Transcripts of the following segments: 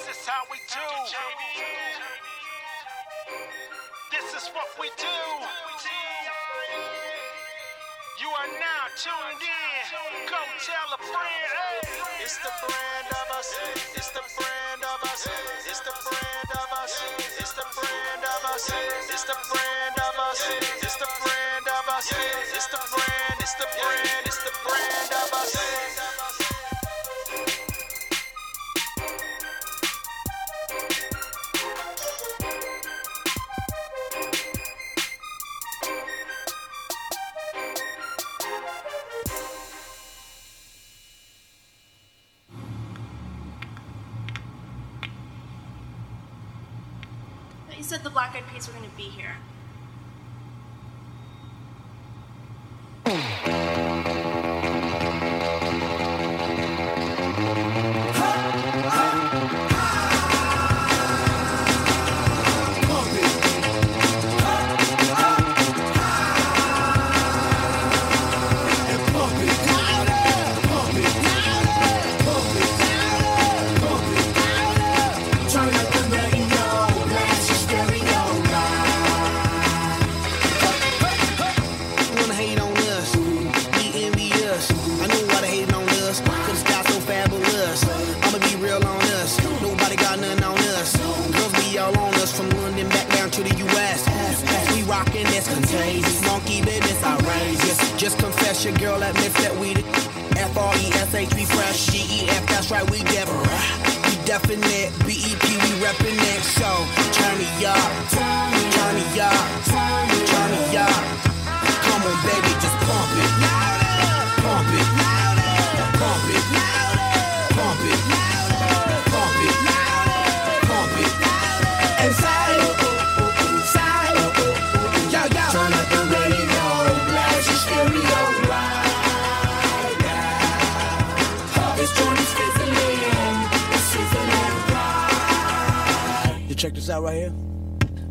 This is how we do. This is what we do. You are now tuned in. Go tell a friend. Hey. It's the brand of us. It's the brand of us. It's the brand of us. It's the brand of us. It's the brand of us. It's the brand of us. It's the brand. It's the brand. It's the brand of us. Be here. Out right here.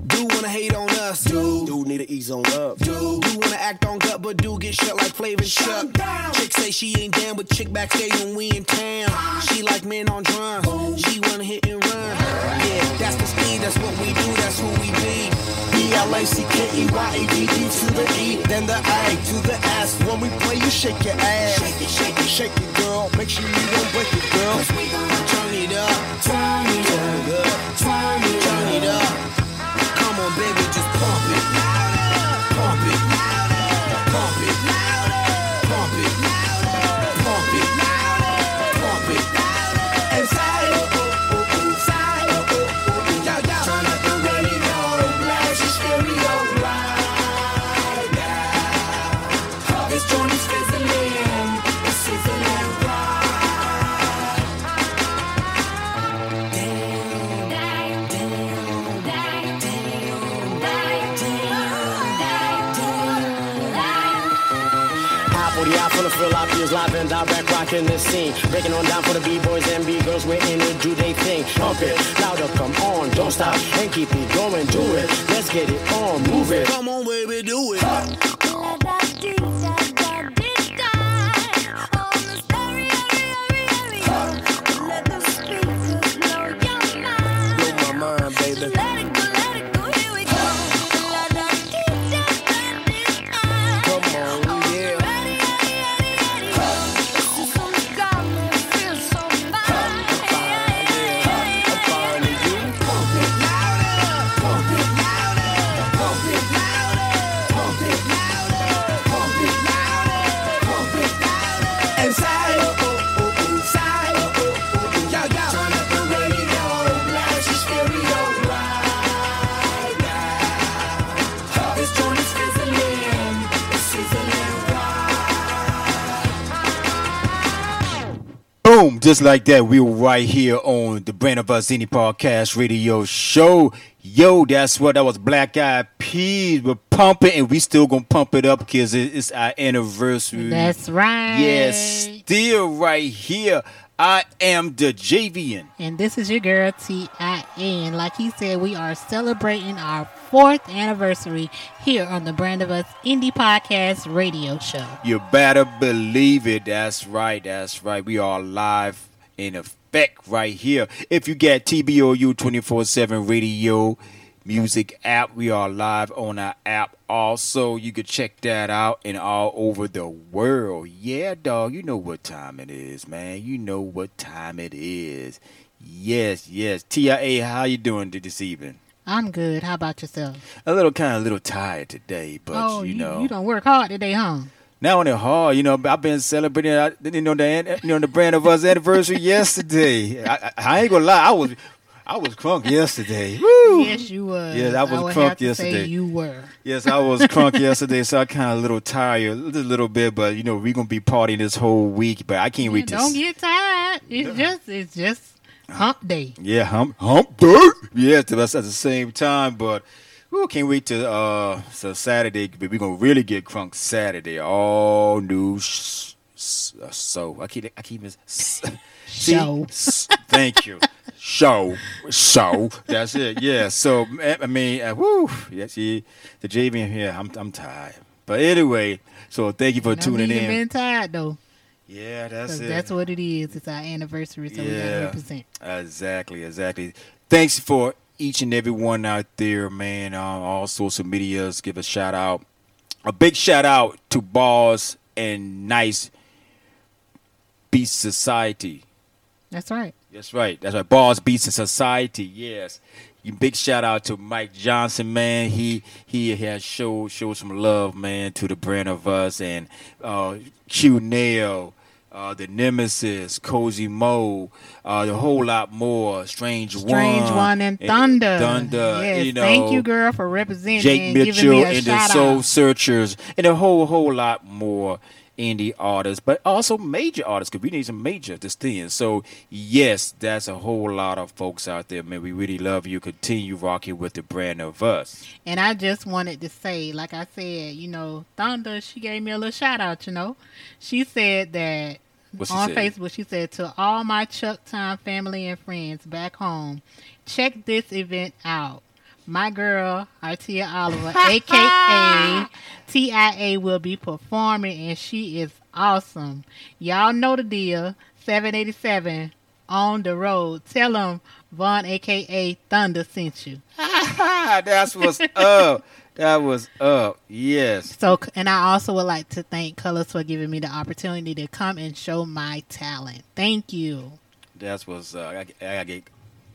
Do wanna hate on us, dude. Do need to ease on up, dude. Do wanna act on gut, but do get shut like Flavor Chuck. Chick say she ain't down, but chick backstage when we in town. Uh. She like men on drums. She wanna hit and run. Yeah, that's the speed. That's what we do. That's who we be. B-L-A-C-K-E-Y-A-D-D to the E, then the A to the S. When we play, you shake your ass. Shake it, shake it, shake it, girl. Make sure you don't break it, girl. Turn it up. Turn it up, turn it Turn it up. Live and direct, rocking the scene. Breaking on down for the B-boys and B-girls, we're in it, do they thing. Pump it, louder, come on, don't stop, and keep it going, do it. Let's get it on, move it. Come on, baby, do it. Blow just like that, we were right here on the Brand of Us Indie Podcast Radio Show. Yo, that's what that was Black Eyed Peas. We're pumping, and we still gonna pump it up because it's our anniversary. That's right. Yes, still right here. I am the Javian. And this is your girl T.I.N. Like he said, we are celebrating our fourth anniversary here on the Brand of Us Indie Podcast Radio Show. You better believe it. That's right. That's right. We are live in effect right here. If you get TBOU 24 7 radio music app, we are live on our app. Also, you can check that out and all over the world. Yeah, dog, you know what time it is, man. You know what time it is. Yes, yes. TIA, how you doing this evening? I'm good. How about yourself? A little kind of a little tired today, but oh, you know. you don't work hard today, huh? Now on it hard, you know. I've been celebrating, you know, the you know the brand of us anniversary yesterday. I, I, I ain't gonna lie, I was I was crunk yesterday. Woo! Yes, you were. Yes, I was would crunk have to say yesterday. you were. Yes, I was crunk yesterday, so I kind of a little tired, a little, bit. But you know, we gonna be partying this whole week. But I can't wait to. don't s- get tired. It's just it's just hump day. Yeah, hump hump day. Yeah, to us at the same time, but. We can't wait to uh so Saturday. But we gonna really get crunk Saturday. All new sh- s- uh, so I keep I keep mis- s- Show. Thank you. Show, show. That's it. Yeah. So I I mean, uh, woo. Yeah. See, the JV here. I'm I'm tired. But anyway, so thank you for tuning in. been tired though. Yeah, that's it. that's what it is. It's our anniversary, so we gotta Yeah. represent. Exactly, exactly. Thanks for each and every one out there, man. On all social medias, give a shout out. A big shout out to Boss and Nice Beast Society. That's right. That's right. That's right. Boss Beats and Society. Yes. Big shout out to Mike Johnson, man. He he has showed showed some love, man, to the brand of us and uh, Q Nail, uh, the Nemesis, Cozy Mo, uh, the whole lot more. Strange, Strange One, One and Thunder. Thunder. Yes, you know, thank you, girl, for representing Jake and Mitchell me a and the Soul out. Searchers and a whole whole lot more indie artists, but also major artists because we need some major this thing. So yes, that's a whole lot of folks out there, man. We really love you. Continue rocking with the brand of us. And I just wanted to say, like I said, you know, Thunder, she gave me a little shout out, you know. She said that she on said? Facebook, she said to all my Chuck Time family and friends back home, check this event out. My girl, Artia Oliver, aka TIA, will be performing and she is awesome. Y'all know the deal. 787 on the road. Tell them Vaughn, aka Thunder, sent you. that's what's up. That was up. Yes. So, and I also would like to thank Colors for giving me the opportunity to come and show my talent. Thank you. That's what's up. I, I gotta get.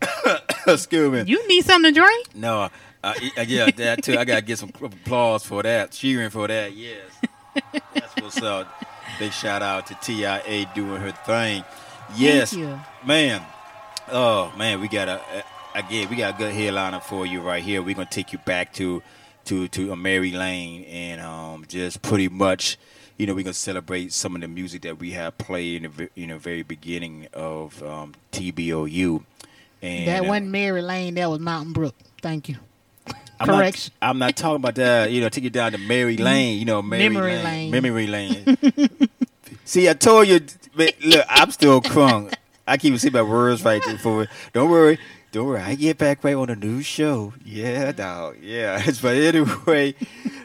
Excuse me. You need something to drink? No, uh, uh, yeah, that too. I gotta get some applause for that, cheering for that. Yes, that's what's up. Big shout out to TIA doing her thing. Yes, you. man. Oh man, we got a uh, again. We got a good headliner for you right here. We're gonna take you back to to to a Mary Lane and um just pretty much. You know, we're gonna celebrate some of the music that we have played in the you know very beginning of um, TBOU. And that wasn't Mary Lane. That was Mountain Brook. Thank you. I'm Correction. Not, I'm not talking about that. You know, take you down to Mary mm-hmm. Lane. You know, Mary Memory Lane. lane. Memory Lane. See, I told you. Look, I'm still crunk. I keep see my words right there for it. Don't worry. Don't worry. I get back right on a new show. Yeah, dog. Yeah. But anyway,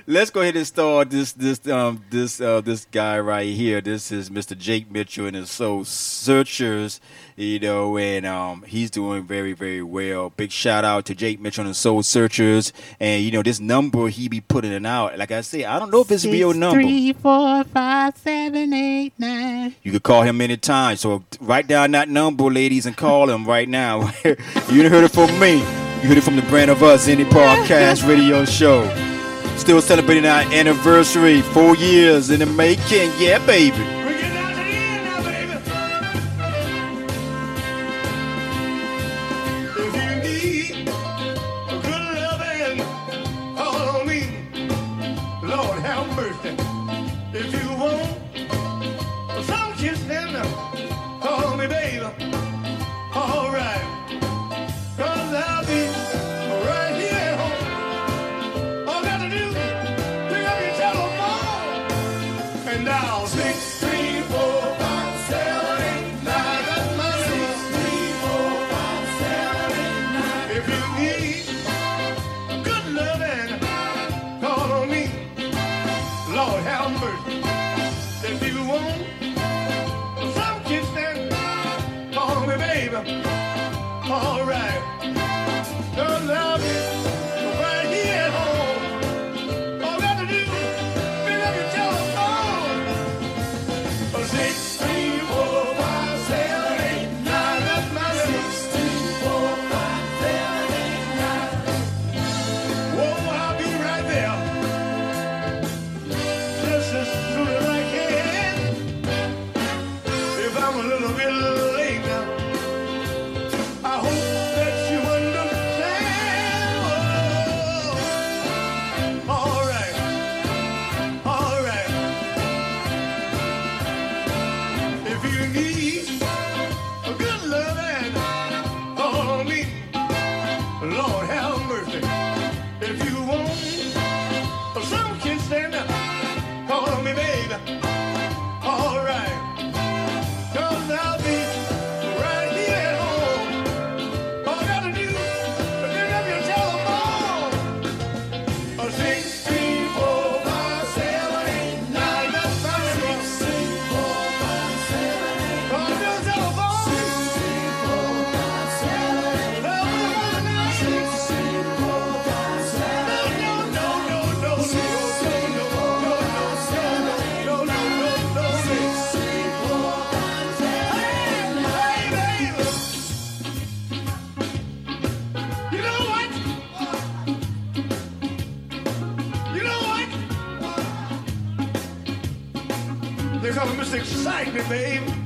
let's go ahead and start this this um this uh this guy right here. This is Mr. Jake Mitchell and his Soul Searchers. You know, and um he's doing very very well. Big shout out to Jake Mitchell and Soul Searchers. And you know this number he be putting it out. Like I say, I don't know if it's a real Six, number. Three, four, five, seven, eight, nine. You could call him anytime. So write down that number, ladies, and call him right now. you heard it from me. You heard it from the brand of us, indie podcast radio show. Still celebrating our anniversary, four years in the making. Yeah, baby. Babe.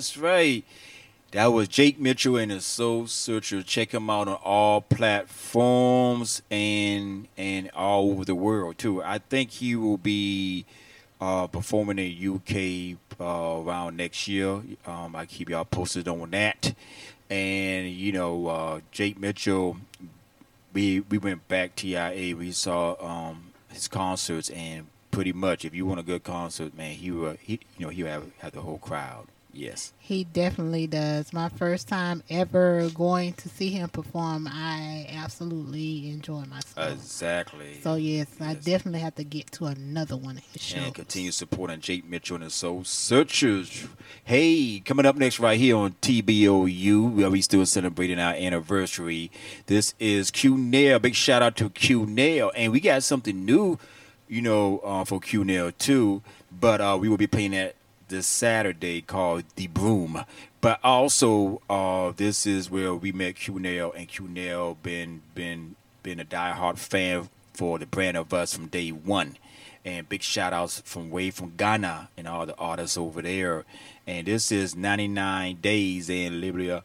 That's right. That was Jake Mitchell and his Soul Searcher. Check him out on all platforms and and all over the world too. I think he will be uh, performing in UK uh, around next year. Um, I keep y'all posted on that. And you know, uh, Jake Mitchell, we we went back to TIA. We saw um, his concerts, and pretty much, if you want a good concert, man, he will. He, you know, he have, have the whole crowd. Yes. He definitely does. My first time ever going to see him perform, I absolutely enjoy myself. Exactly. So yes, I definitely have to get to another one of his shows. and continue supporting Jake Mitchell and his Soul Searchers. Hey, coming up next right here on TBOU, where we still celebrating our anniversary. This is Q Nail. Big shout out to Q Nail, and we got something new, you know, uh, for Q Nail too. But uh, we will be playing that this Saturday called The Broom. But also, uh, this is where we met Nail, and Nail been been been a diehard fan for the brand of us from day one. And big shout outs from way from Ghana and all the artists over there. And this is 99 Days in Libya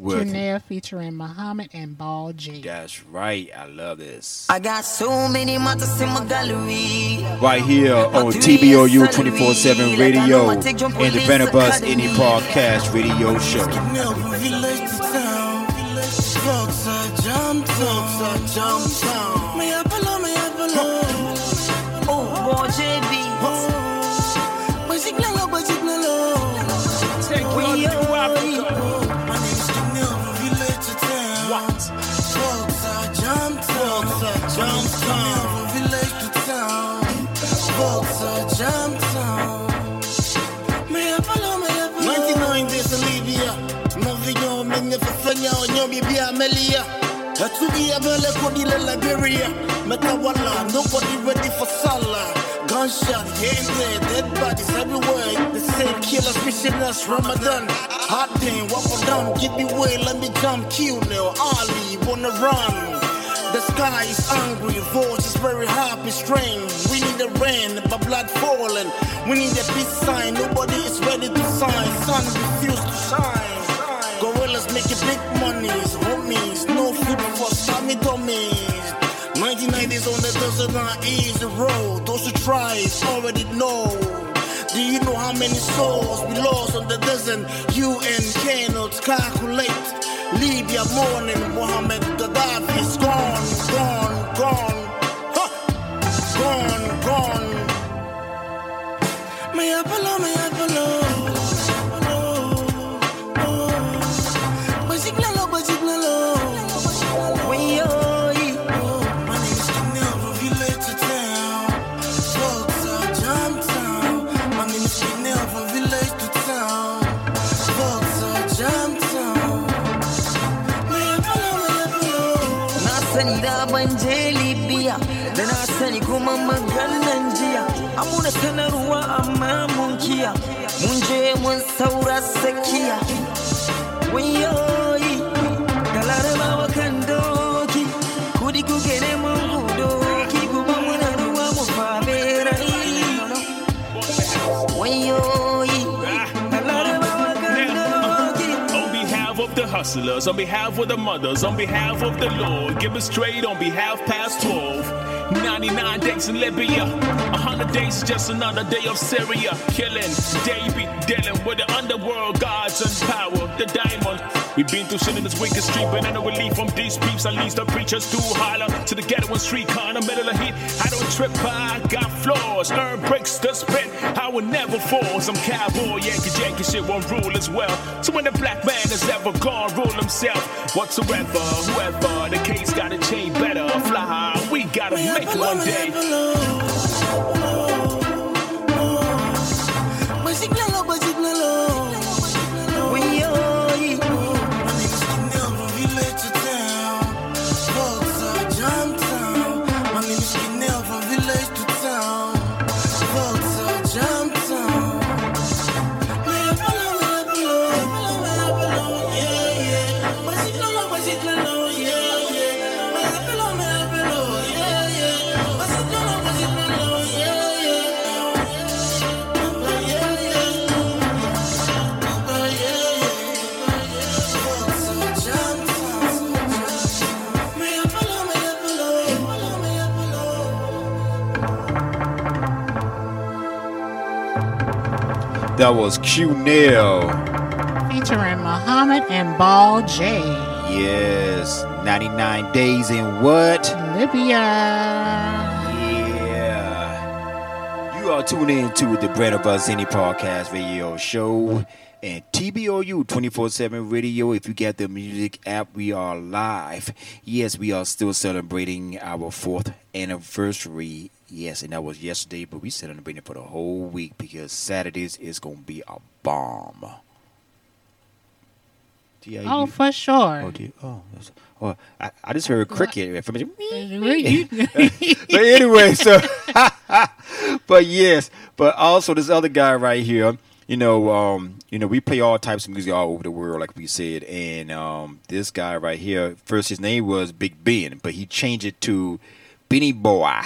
with Janelle featuring Muhammad and Ball J. That's right. I love this. I got so many matters in my gallery. Right here on TBOU 24 7 radio and the Venabus Indie Podcast radio show. Oh, Ball JB. Atugia bele kodi le Liberia Metawala, nobody ready for Salah Gunshot, here there, dead bodies everywhere The same killers wishing us Ramadan Hot day, walk on down, give me way, let me jump, kill now Ali, wanna run the sky is angry, voice is very happy, strange. We need the rain, but blood falling. We need a peace sign, nobody is ready to sign. Sun refuse to shine. Gorillas making big monies, homies. No food for Sammy dummies. 1990s on the desert, not easy road. Those who try already know. Do you know how many souls we lost on the desert? You and cannot calculate. Libya morning, Muammar Gaddafi is gone, gone, gone. Huh. Gone, gone. Me saura sakiya. Wayoyi da larabawa kan doki. Kudi kuke neman kuma muna ruwa mu rai. Wayoyi the hustlers, on behalf of the mothers, on behalf of the Lord, give it straight on behalf past 12. 99 days in Libya, 100 days is just another day of Syria. Killing, Davy, dealing with the underworld gods and power, the diamond. We've been through sin in this wicked street, but no relief from these peeps. At least the preachers do holler to the ghetto and street car in the middle of heat. I don't trip, I got flaws. Earn breaks to spit, I will never fall. Some cowboy, Yankee, Yankee shit won't rule as well. So when the black man has ever gone, rule himself whatsoever, whoever. The case gotta change better, fly high. Gotta we make one day. Basiklalo, basiklalo. That was Q Nail. Featuring Muhammad and Ball J. Yes. 99 days in what? Libya. Yeah. You are tuning in to the Brand of Us Indie Podcast Radio Show and TBOU 24 7 Radio. If you get the music app, we are live. Yes, we are still celebrating our fourth anniversary. Yes, and that was yesterday, but we celebrating for the whole week because Saturdays is going to be a bomb. D I Oh, for sure. Oh, D- oh, oh, I, I just heard cricket. From You- but anyway, so but yes, but also this other guy right here, you know, um, you know, we play all types of music all over the world, like we said, and um, this guy right here, first his name was Big Ben, but he changed it to Benny Boy.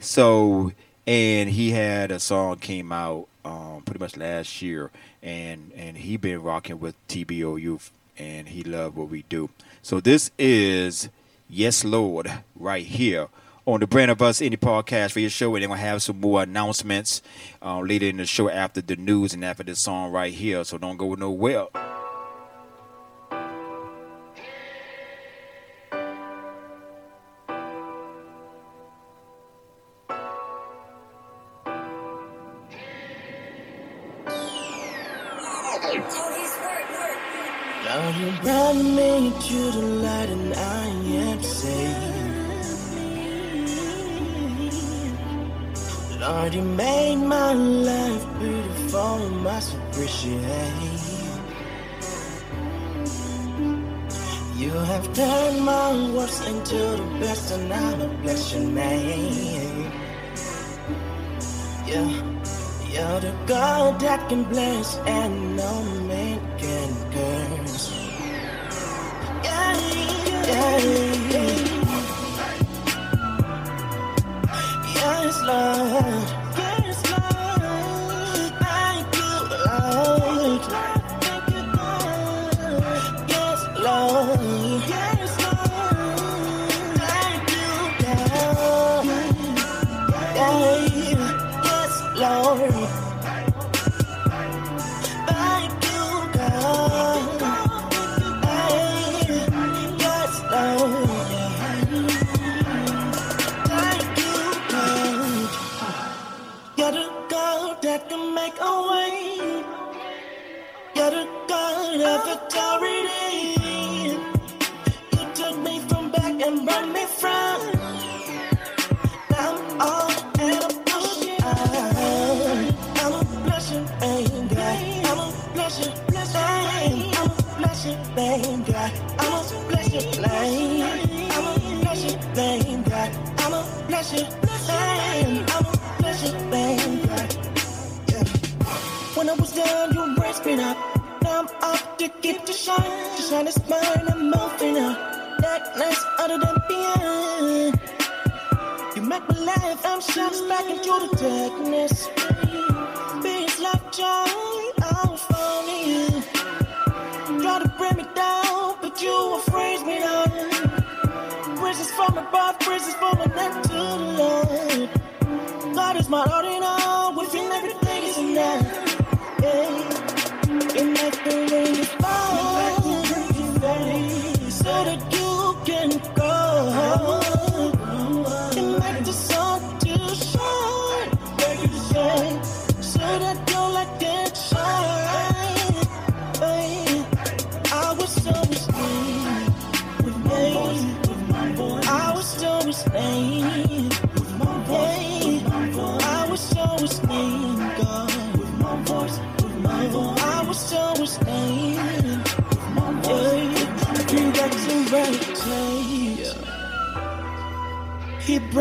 So, and he had a song came out um, pretty much last year, and and he been rocking with TBOU, and he loved what we do. So this is Yes Lord right here on the Brand of Us Indie Podcast for your show, and then we'll have some more announcements uh, later in the show after the news and after this song right here. So don't go nowhere. Now you brought me to the light and I am saved. Lord, you made my life beautiful, and must appreciate. You have turned my worst into the best and I'ma bless your name. You're the God that can bless and no life, back into the darkness. Peace, love, joy, all for me. Try to bring me down, but you will freeze me down. Praises from above, praises from an end to the Lord. God is my Lord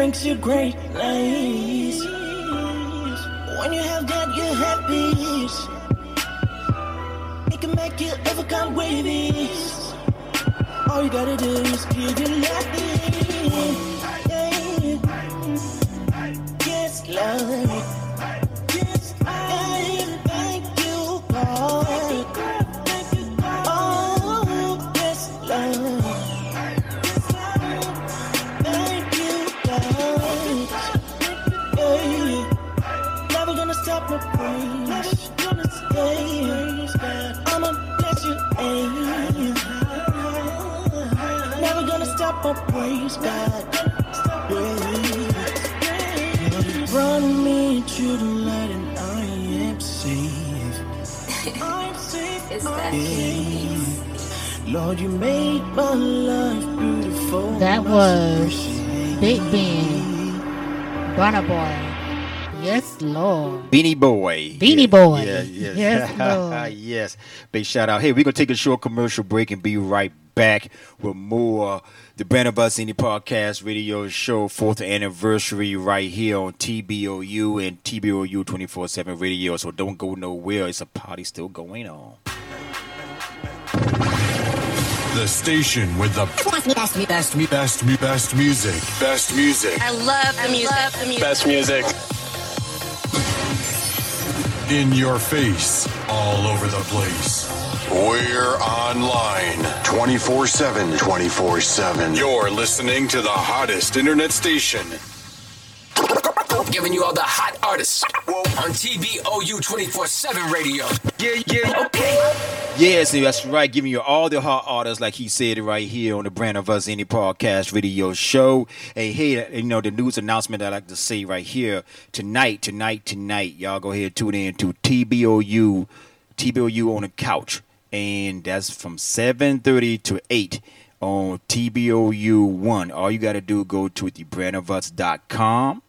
brings you great place. When you have that, you have peace. It can make you overcome with ease. All you gotta do is give your Is that Yeah. Lord, you made my life beautiful. That was. Big Ben, Burna Boy, Yes, Lord. Beanie Boy. Beanie Yeah, Boy. Yeah, yes. Yes, Lord. yes. Big shout out. Hey, we're going to take a short commercial break and be right back with more the Brand of Us Indie Podcast Radio Show, fourth anniversary, right here on TBOU and TBOU 24 7 radio. So don't go nowhere. It's a party still going on. The station with the best, best, best, best, best music. Best music. I love the music. Best music. In your face, all over the place. We're online 24 7. 24 7. You're listening to the hottest internet station. Giving you all the hot artists on TBOU 24 7 radio. Yeah, yeah, okay. Yes, that's right. Giving you all the hot artists, like he said right here on the Brand of Us Indie Podcast Radio Show. Hey, hey, you know the news announcement I like to say right here tonight, tonight, tonight. Y'all go ahead tune in to TBOU, TBOU on the couch, and that's from seven thirty to eight on TBOU one. All you got to do go to thebrandofus.com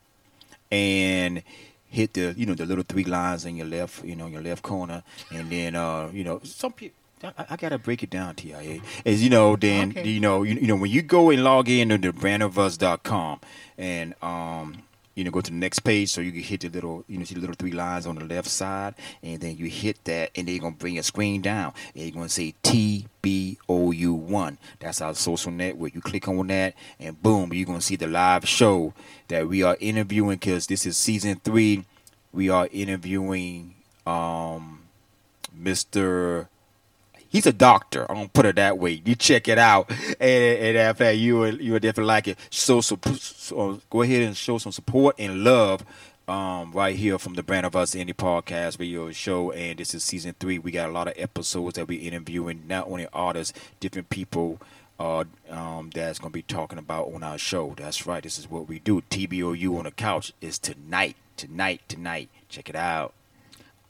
and hit the you know the little three lines in your left you know your left corner and then uh you know some people I, I gotta break it down TIA as you know then Okay. you know you, you know when you go and log in to the brandofus.com and um you know go to the next page so you can hit the little you know see the little three lines on the left side and then you hit that and then you're gonna bring your screen down. And you're gonna say TBOU1 that's our social network. You click on that and boom you're gonna see the live show that we are interviewing because this is season three. We are interviewing um Mr he's a doctor. I'm gonna put it that way. You check it out, and, and after that, you will you will definitely like it. So, so, so go ahead and show some support and love. Um, right here from the Brand of Us Indie Podcast Radio Show, and this is season three. We got a lot of episodes that we're interviewing not only artists, different people uh, um, that's gonna be talking about on our show. That's right. This is what we do. TBOU on the couch is tonight, tonight, tonight. Check it out.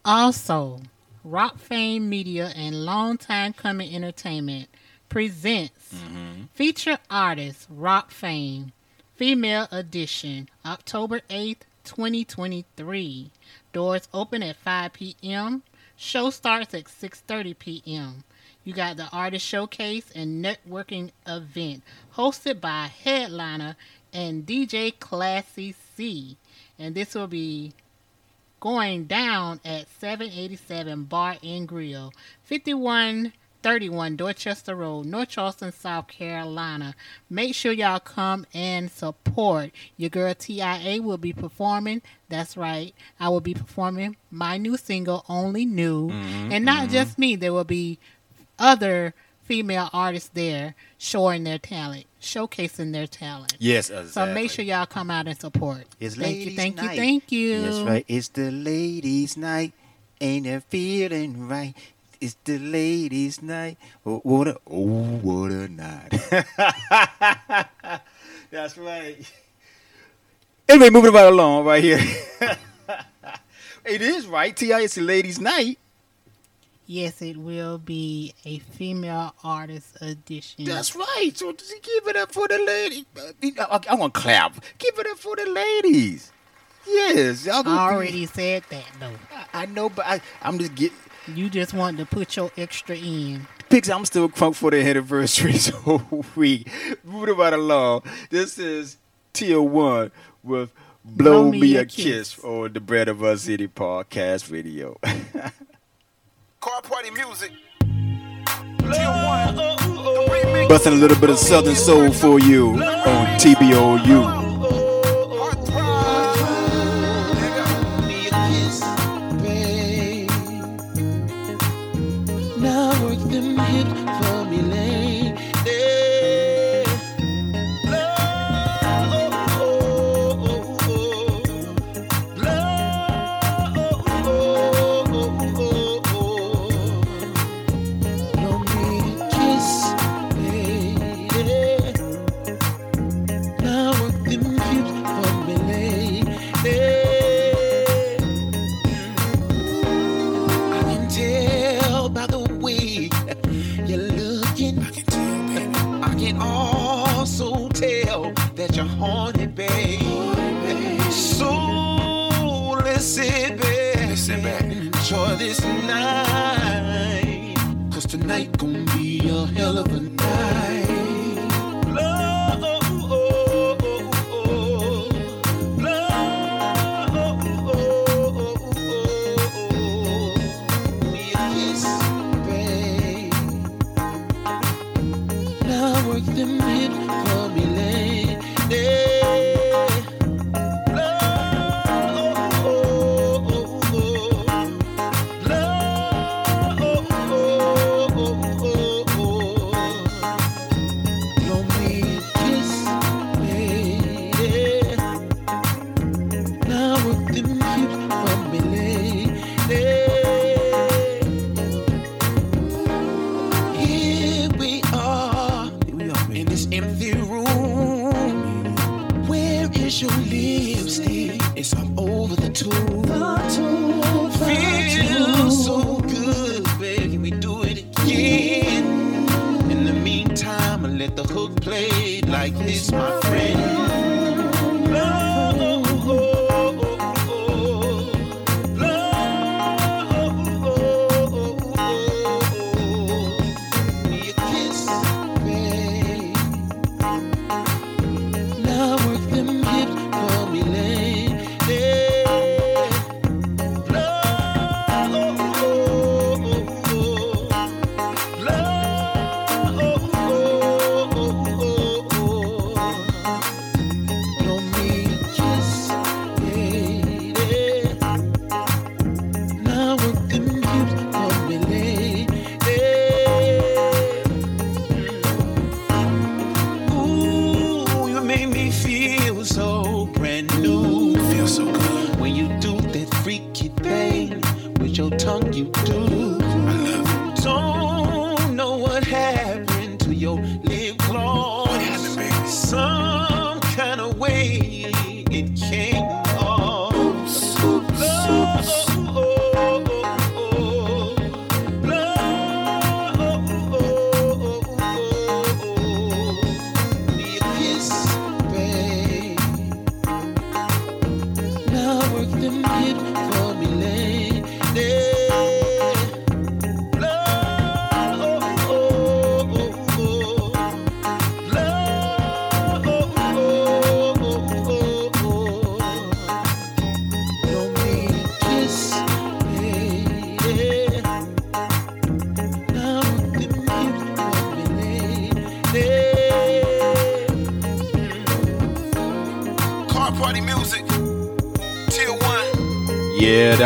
Also, Rock Fame Media and Longtime Coming Entertainment presents mm-hmm. feature artist Rock Fame Female Edition October 8th, 2023. Doors open at 5 p.m. Show starts at 6:30 p.m. You got the artist showcase and networking event hosted by headliner and DJ Classy C. And this will be going down at 787 Bar and Grill, 5131 Dorchester Road, North Charleston, South Carolina. Make sure y'all come and support. Your girl TIA will be performing. That's right. I will be performing my new single, Only New. Mm-hmm, and not just me, there will be other female artists there showing their talent, showcasing their talent. Yes, So make sure y'all come out and support. It's thank you, thank night. you, thank you. That's right. It's the ladies' night. Ain't it feeling right? It's the ladies' night. Oh, what a oh, what a night. That's right. Anyway, moving right along right here. it is right. Ti, it's the ladies' night. Yes, it will be a female artist edition. That's right. So just give it up for the ladies. I, I want to clap. Give it up for the ladies. Yes, y'all I already said that though. I know, but I, I'm just getting. You just want to put your extra in. Pix, I'm still crunk for the anniversary, so we moving right along. This is Tier One with "Blow, Me, a, kiss. on the Brand of Us City Podcast Radio. Car party music. Busting a little bit of Southern Soul for you on TBOU.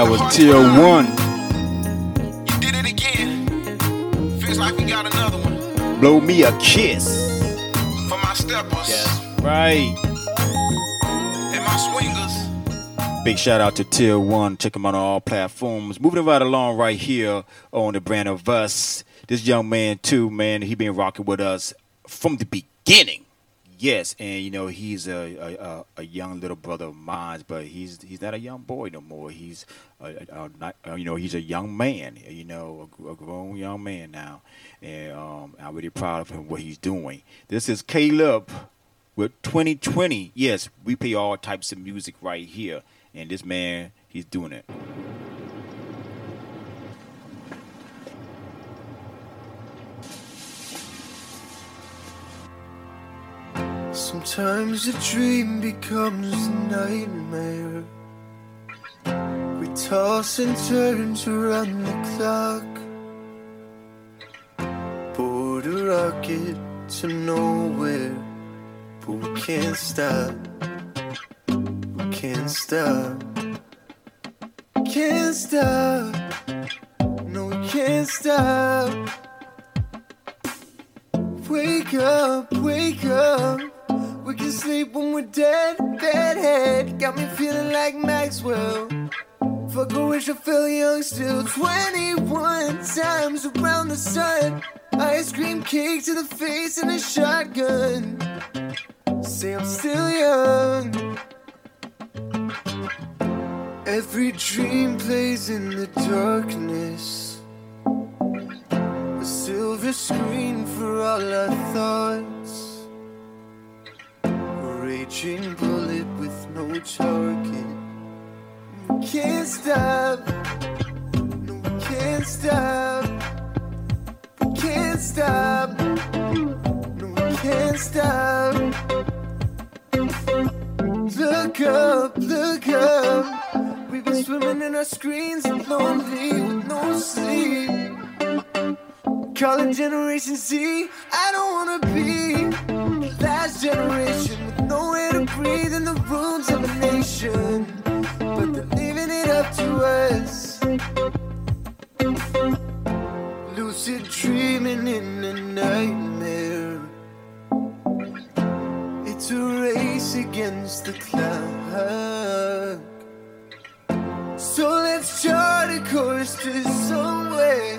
That was tier one. You did it again. Feels like we got another one. Blow me a kiss. For my steppers Right. and my swingers. Big shout out to Tier One. Check them out on all platforms. Moving right along right here on the brand of us. This young man too, man. He been rocking with us from the beginning. Yes, and you know he's a a, a, young little brother of mine, but he's he's not a young boy no more. He's a, a, not, uh, you know he's a young man, you know, a, a grown young man now, and um, I'm really proud of him what he's doing. This is Caleb with 2020. Yes, we play all types of music right here, and this man he's doing it. Sometimes a dream becomes a nightmare. We toss and turn around the clock. Board a rocket to nowhere, but we can't stop. We can't stop. Can't stop. No, we can't stop. Wake up, wake up. We can sleep when we're dead. Bedhead got me feeling like Maxwell. Fuck, I wish I felt young still. 21 times around the sun. Ice cream cake to the face and a shotgun. Say I'm still young. Every dream plays in the darkness. A silver screen for all our thoughts raging bullet with no target. We can't stop. No, we can't stop. We can't stop. No, we can't stop. Look up, look up. We've been swimming in our screens and lonely with no sleep. Call it Generation Z. I don't wanna be last generation with nowhere to breathe in the ruins of a nation. But they're leaving it up to us. Lucid dreaming in a nightmare. It's a race against the clock. So let's chart a course to somewhere.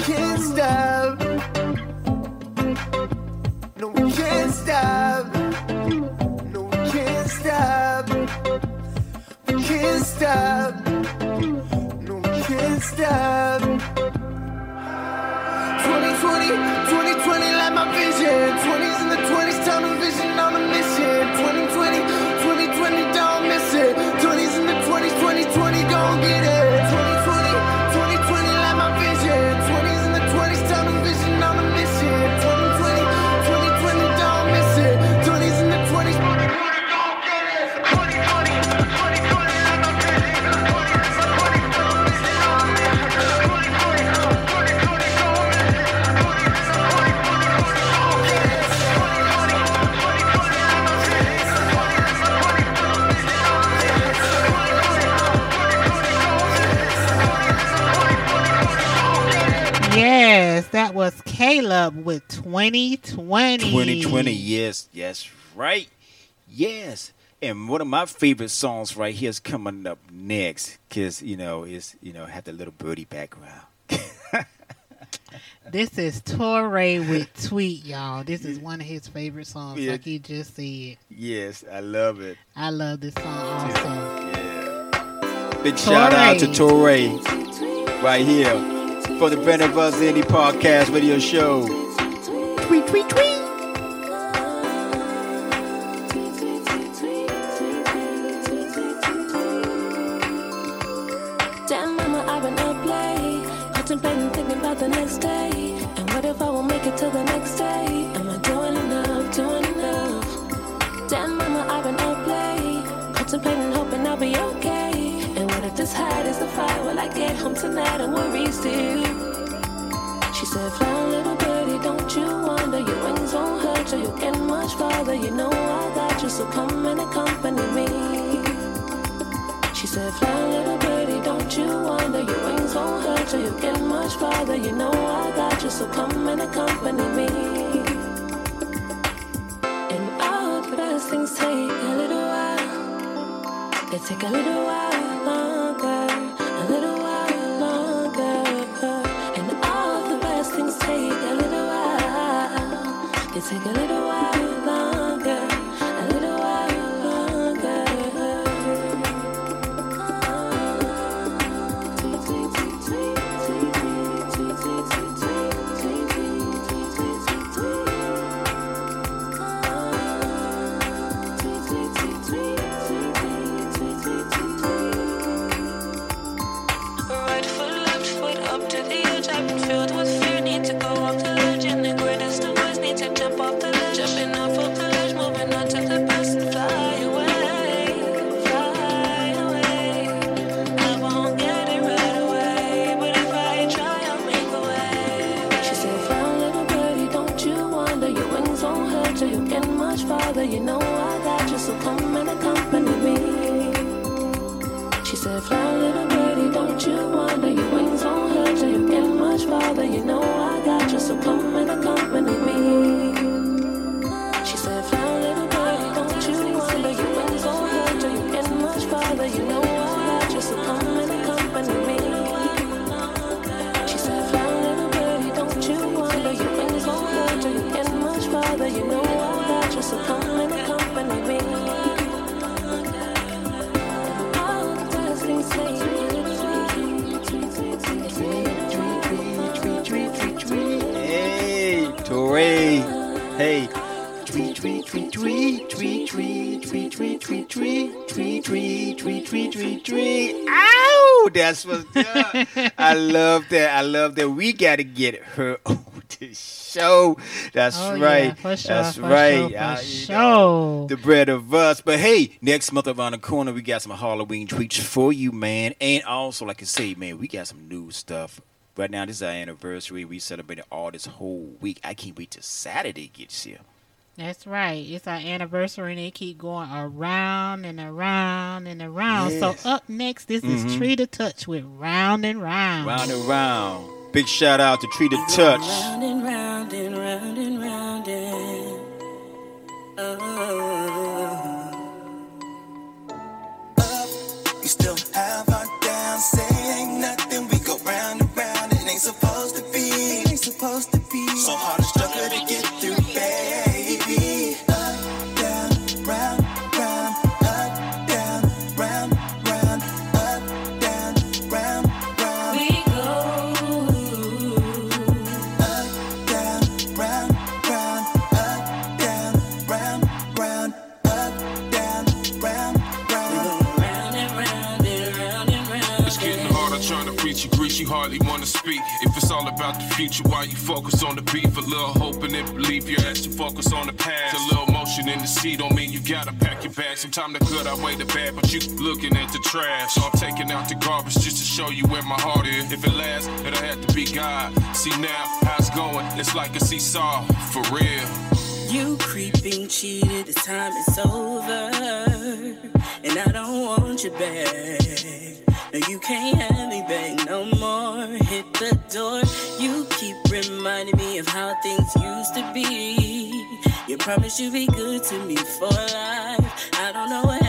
Can't stop. No, we can't stop. No, we can't stop. We can't stop. No, we can't stop. 2020, 2020, like my vision. 20s and the 20s, tunnel vision on a mission. 2020, that was Caleb with 2020. 2020, yes, yes, right. Yes. And one of my favorite songs right here is coming up next because, you know, it's, you know, had the little birdie background. This is Torre with Tweet, y'all. This is one of his favorite songs, Yeah. like he just said. Yes, I love it. I love this song also. Big shout out to Torre. Torre right here for the Brand of Us Indie Podcast Radio Show. Tweet, tweet, tweet. Damn, mama, I've been up late, contemplating, thinking about the next day. And what if I won't make it till the next day? Am I doing enough, doing enough? Damn, mama, I've been up late, contemplating, hoping I'll be okay. And what if this hide is the fire? Will I get home tonight and worry still? She said, Fly, little birdie, don't you wonder your wings won't hurt you, you'll get much farther. You know I got you, so come and accompany me. She said, Fly, little birdie, don't you wonder your wings won't hurt you, you'll get much farther. You know I got you, so come and accompany me. And all the best things take a little while. They take a little while take a little while longer, Hey. Tweet, tweet, tweet, tweet, tweet, tweet, tweet, tweet, tweet, tweet, tweet, tweet, tweet, tweet, tweet, tweet. Ow! That's what's up. I love that. I love that. We got to get her on the show. That's right. That's right. The brand of us. But hey, next month around the corner, we got some Halloween tweets for you, man. And also, like I say, man, we got some new stuff Right now, this is our anniversary. We celebrated all this whole week. I can't wait till Saturday gets here. That's right. It's our anniversary and it keep going around and around and around. Yes. So up next, this Mhm. is Tree to Touch with Round and Round. Round and round. Big shout out to Tree to Touch. Round and round and round and round and Up, So hard to struggle to get about the future, why you focus on the beef? A little hope and believe your ass to focus on the past. A little motion in the sea don't mean you gotta pack your bag. Sometimes the good outweigh the bad, but you looking at the trash. So I'm taking out the garbage just to show you where my heart is. If it lasts, it'll have to be God. See now how it's going, it's like a seesaw, for real. You creeping, cheated, this time it's over. And I don't want you back. No, you can't have me back no You reminding me of how things used to be. You promised you'd be good to me for life. I don't know what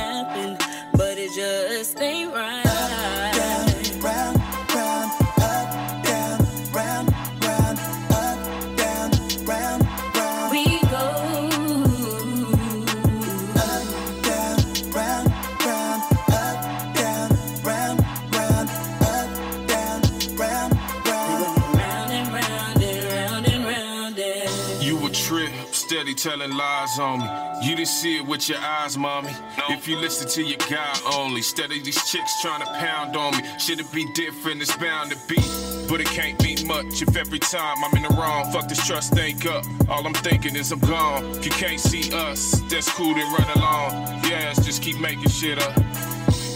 telling lies on me. You didn't see it with your eyes, mommy. If you listen to your guy only, instead of these chicks trying to pound on me. Should it be different? It's bound to be. But it can't be much if every time I'm in the wrong. Fuck this trust ain't up. All I'm thinking is I'm gone. If you can't see us, that's cool, then run along. Yes, just keep making shit up.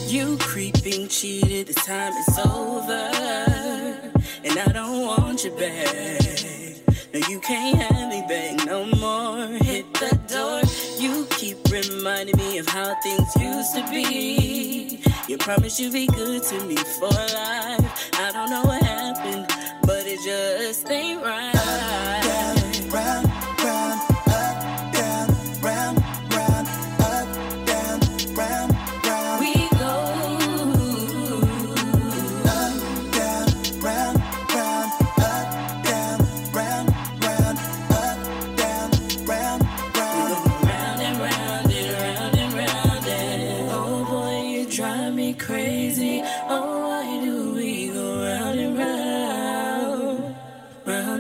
You creeping, cheated, the time is over. And I don't want you back. You can't have me back no more. Hit the door. You keep reminding me of how things used to be. You promised you'd be good to me for life. I don't know what happened, but it just ain't right.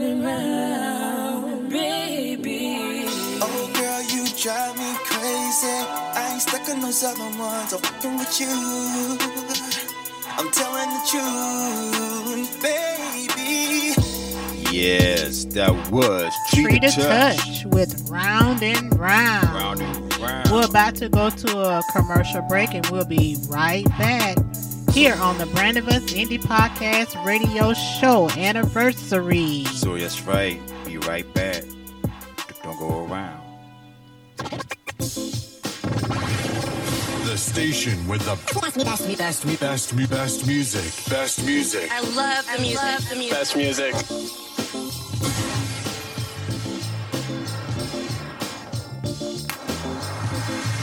Round and round baby Oh girl, you drive me crazy. I ain't stuck on those other ones. I'm fucking with you. I'm telling the truth, baby. Yes, that was Treat Tree to to Touch. touch with Round and Round. Round and round. We're about to go to a commercial break and we'll be right back here on the Brand of Us Indie Podcast Radio Show anniversary. So that's right. Be right back. Don't go around. The station with the best, best, best, best, best, best music. Best music. I love the music. Love the music. Best music.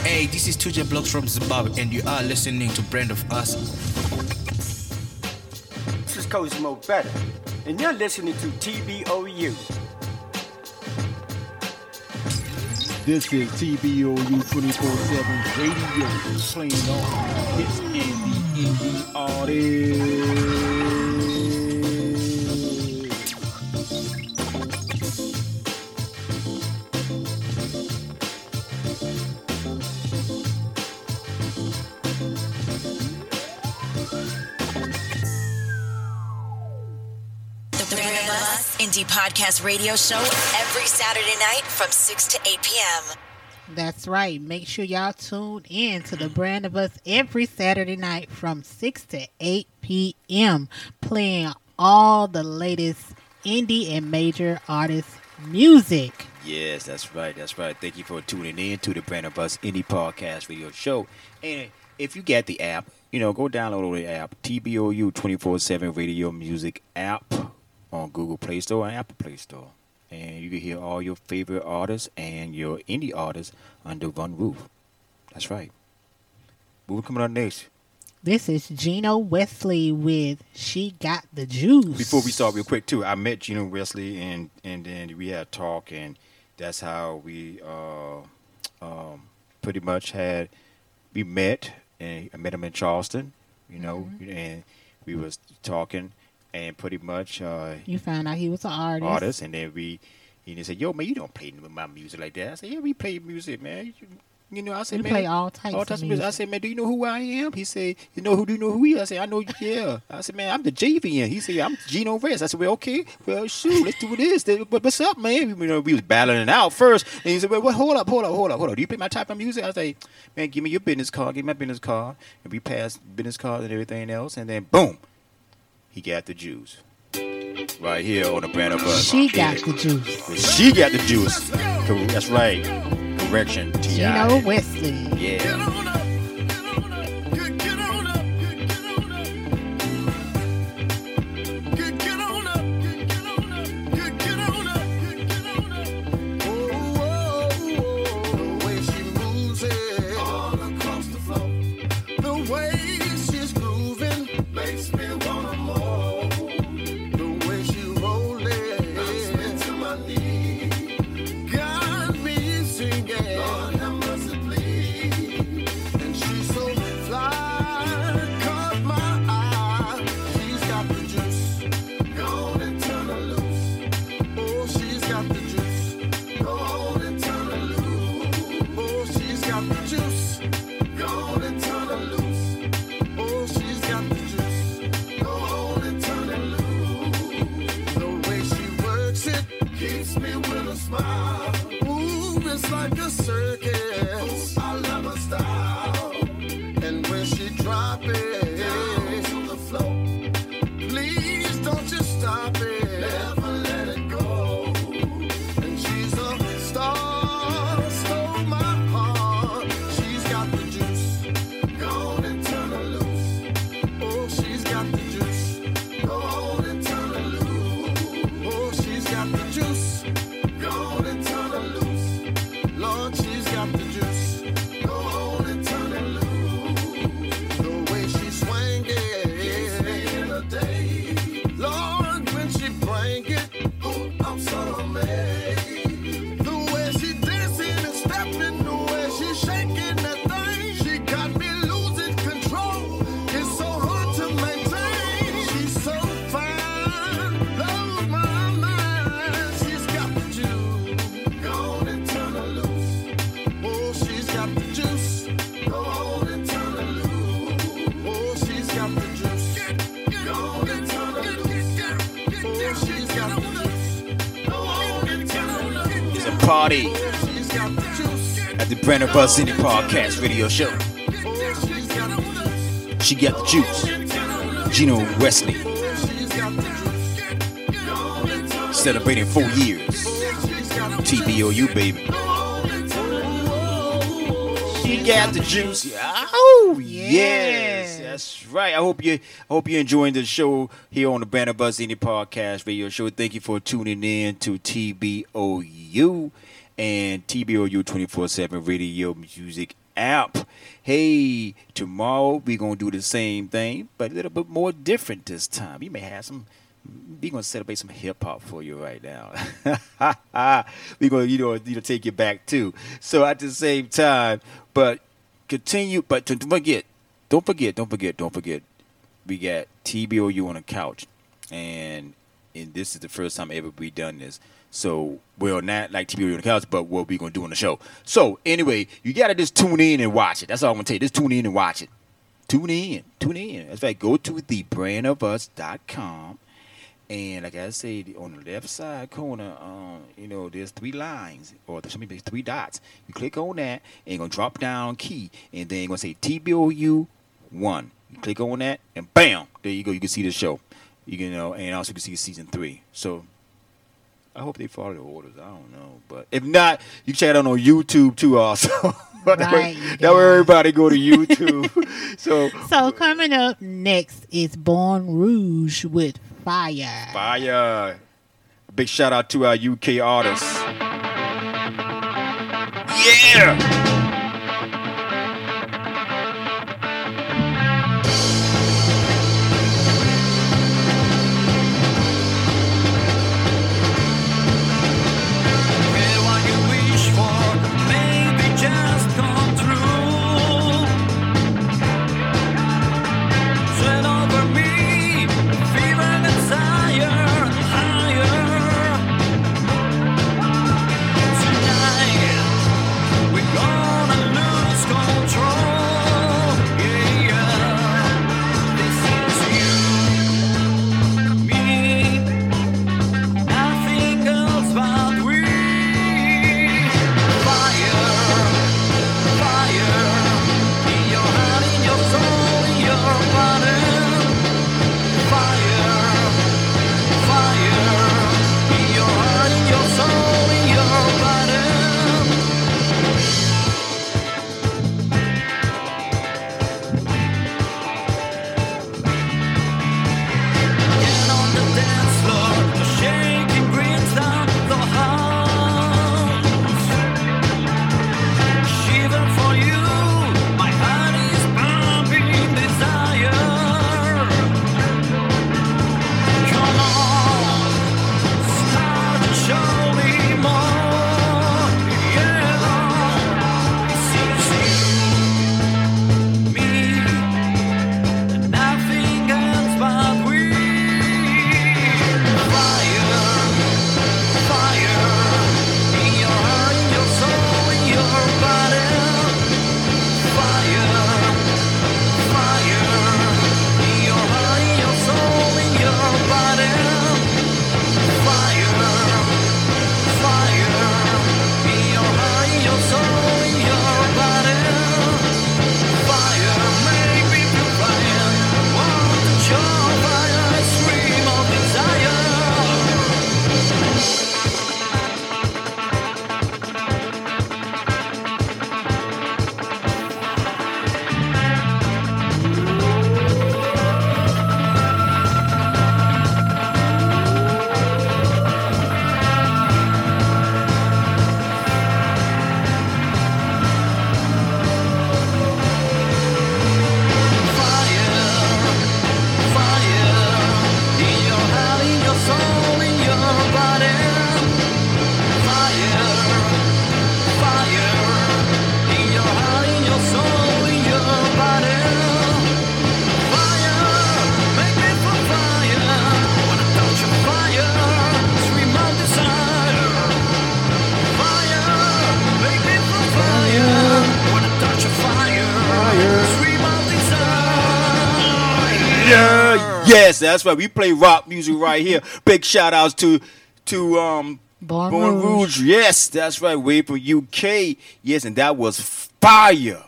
Hey, this is Tuja Blocks from Zimbabwe, and you are listening to Brand of Us. Cosmo Better, and you're listening to TBOU. This is TBOU 24 7 radio playing all hits and the indie artists. Indie podcast radio show every Saturday night from 6 to 8 p.m. That's right. Make sure y'all tune in to the brand of us every Saturday night from 6 to 8 p.m. playing all the latest indie and major artist music. Yes, that's right. That's right. Thank you for tuning in to the Brand of Us Indie Podcast Radio Show. And if you get the app, you know, go download the app, TBOU 24 7 Radio Music app on Google Play Store and Apple Play Store. And you can hear all your favorite artists and your indie artists under one roof. That's right. What we coming up next? This is Gino Wesley with She Got the Juice. Before we start, real quick too, I met Gino Wesley and and then we had a talk, and that's how we uh, um, pretty much had we met, and I met him in Charleston, you know, and we was talking, and pretty much uh, You found out he was an artist. artist, and then we, and he said, "Yo, man, you don't play my music like that." I said, "Yeah, we play music, man." You, you know, I said, We "Man, play all types all types of I music. said, "Man, do you know who I am?" He said, "You know who? Do you know who he?" is?" I said, "I know. Yeah. I said, "Man, I'm the JVN." He said, "I'm Gino Reyes." I said, "Well, okay. Well, shoot, let's do this. What, what's up, man?" You know, we was battling it out first, and he said, "Well, well, hold up, hold up, hold up, hold up. Do you play my type of music?" I say, "Man, give me your business card. Give me my business card." And we passed business cards and everything else, and then boom, he got the juice. Right here on the brand of us. She got the juice. She got the juice. That's right. Correction. T.I. Gino Wesley. Yeah. At the Brand of Us Indie Podcast Radio Show. She's got the juice. She got the juice. Gino Wesley She's got the juice. celebrating four years. TBOU, baby. She got the juice. Oh yes, that's right. I hope you I hope you're enjoying the show here on the Brand of Us Indie Podcast Radio Show. Thank you for tuning in to TBOU and TBOU 24/7 Radio Music app. Hey, tomorrow we're gonna do the same thing, but a little bit more different this time. You may have some we're gonna celebrate some hip hop for you right now. we're gonna you know you know take you back too. So at the same time, but continue. But don't forget, don't forget, don't forget, don't forget. We got TBOU on the couch, and and this is the first time ever we done this. So well, not like TBOU on the couch, but what we gonna do on the show. So anyway, you gotta just tune in and watch it. That's all I'm gonna tell you. Just tune in and watch it. Tune in, tune in. That's right. Go to thebrandofus.com And like I said, on the left side corner, um, you know, there's three lines or there's three dots. You click on that, and gonna drop down key, and then you're gonna say TBOU one. You click on that, and bam, there you go. You can see the show. You can, know, and also you can see season three. So I hope they follow the orders. I don't know, but if not, you check it out on YouTube too. Also, that, way, that way everybody go to YouTube. so So coming up next is Born Rouge with Fire. fire! Big shout out to our UK artists. Yeah. Yes, that's right. We play rock music right here. Big shout outs to to um Born Born Rouge. Rouge. Yes, that's right. Way from UK. Yes, and that was fire.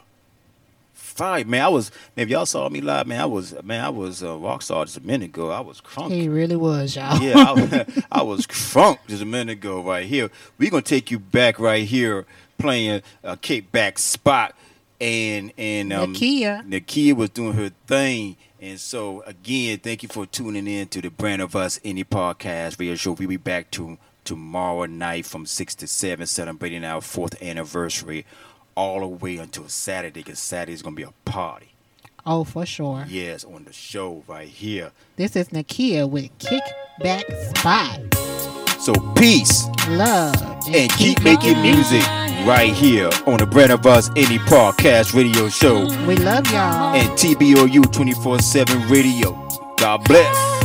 Fire, man. I was man, if y'all saw me live, man. I was man, I was a rock star just a minute ago. I was crunk. He really was, y'all. Yeah, I, I was crunk just a minute ago right here. We're gonna take you back right here playing a kickback spot and and um Nakia. Nakia was doing her thing. And so again, thank you for tuning in to the Brand of Us Indie Podcast radio show. We'll be back to tomorrow night from six to seven, celebrating our fourth anniversary, all the way until Saturday. Because Saturday is gonna be a party. Oh, for sure. Yes, on the show right here. This is Nakia with Kickback Spot. So peace. Love. and keep making music right here on the Brand of Us Indie Podcast Radio Show We love y'all. and TBOU 24 7 Radio. God bless.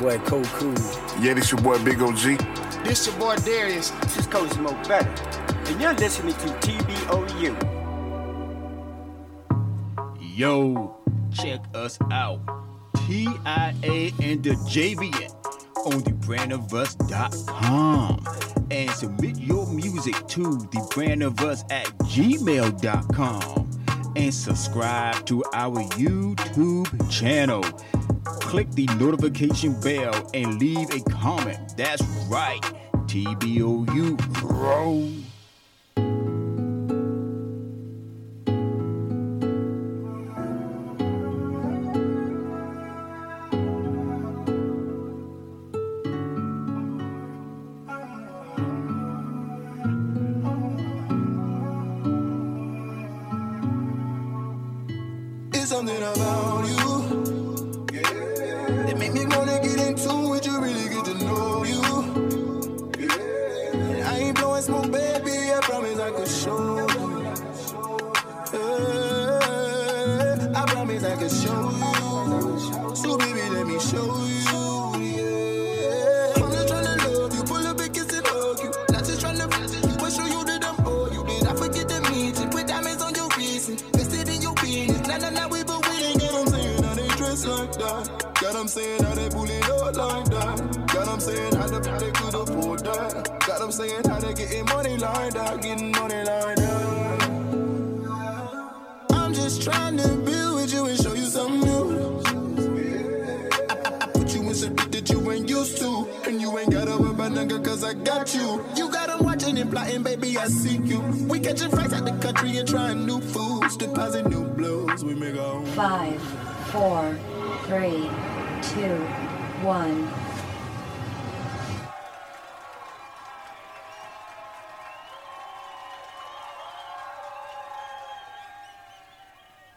boy Koku. Yeah, this your boy Big OG. This your boy Darius. This is Coach Mo Better. And you're listening to TBOU. Yo, check us out. TIA and the JVN on thebrandofus.com and submit your music to thebrandofus at gmail.com and subscribe to our YouTube channel click the notification bell, and leave a comment. That's right, TBOU, bro.